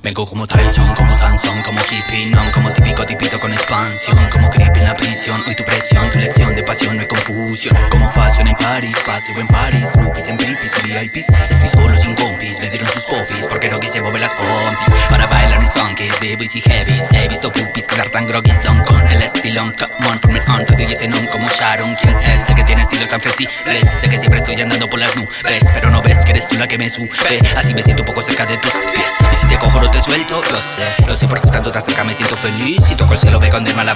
Vengo como Tyson, como Sansón, como hippie, non Como típico tipito con expansión Como creep en la prisión, hoy tu presión Tu lección de pasión, no hay confusión. Como fashion en París, paseo en París Groupies en babies y VIPs Estoy solo sin compis, me dieron sus popis Porque no quise mover las pompis. Para bailar mis funkies, de y heavies. He visto pupis quedar tan groggies Don con el estilón, come on, from on To ese non como Sharon ¿Quién es el estilos tan fresí? Sé que siempre estoy andando por las nubes Pero no ves que eres tú la que me sube. Así me siento un poco cerca de tus pies. Y si te cojo te suelto, lo sé Lo sé porque estando tan cerca me siento feliz. Si toco el cielo ve con el mal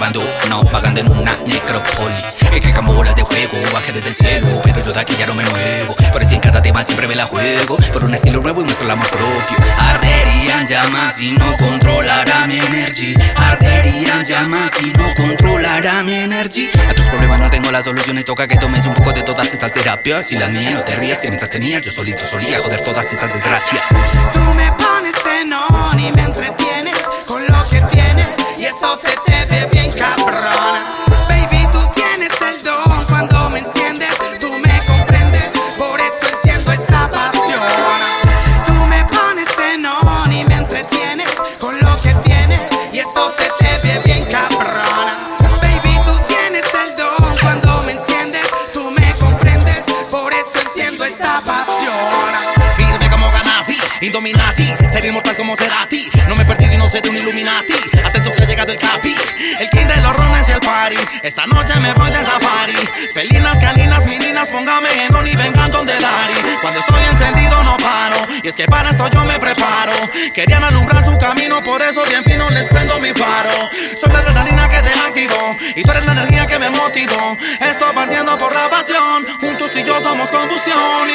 No pagando en una necrópolis. Que caigan bolas de fuego, baje desde el cielo Pero yo de aquí ya no me muevo. Por eso en cada tema siempre me la juego Por un estilo nuevo y muestro el amor propio. Arderían llamas y no controlará mi energía. Arderían llamas y no controlará A tus problemas no tengo las soluciones. Toca que tomes un poco de todas estas terapias. Y la mía no te rías que mientras tenías yo solito solía joder todas estas desgracias. Tú me pones tenón y me entretienes con lo que tienes. Y eso se te ve bien cabrona. Baby, tú tienes el don cuando me enciendes, tú me comprendes, por eso enciendo esta pasión. Tú me pones tenón y me entretienes con lo que tienes. Y eso se te ve bien cabrona. Firme como Ganafi, Indominati, ser inmortal como Cerati. No me he perdido y no de un Illuminati. Atentos que ha llegado el capi, el king de los rones y el party. Esta noche me voy de safari. Felinas, caninas, meninas, póngame en on y vengan donde Dari. Cuando estoy encendido no paro. Y es que para esto yo me preparo. Querían alumbrar su camino, por eso bien fino les prendo mi faro. Soy la adrenalina que te activo y tú eres la energía que me motivó. Estoy partiendo por la pasión. Juntos y yo somos combustión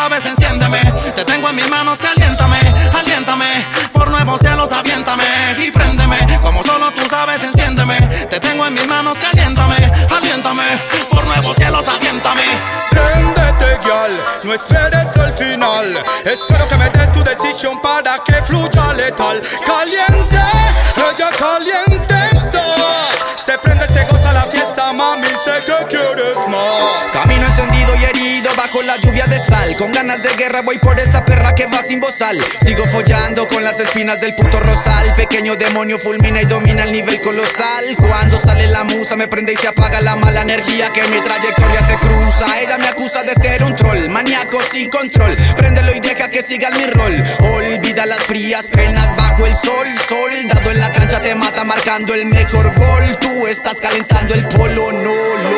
sabes, enciéndeme. Te tengo en mis manos, caliéntame, aliéntame. Por nuevos cielos, aviéntame y préndeme. Como solo tú sabes, enciéndeme. Te tengo en mis manos, caliéntame, aliéntame. Por nuevos cielos, aviéntame. Préndete, girl, no esperes el final. Espero que me des tu decisión para que fluya letal. Caliente, la lluvia de sal. Con ganas de guerra voy por esta perra que va sin bozal. Sigo follando con las espinas del puto rosal. Pequeño demonio fulmina y domina el nivel colosal. Cuando sale la musa me prende y se apaga la mala energía que mi trayectoria se cruza. Ella me acusa de ser un troll, maníaco sin control. Préndelo y deja que siga mi rol. Olvida las frías penas bajo el sol. Soldado en la cancha te mata marcando el mejor gol. Tú estás calentando el polo, no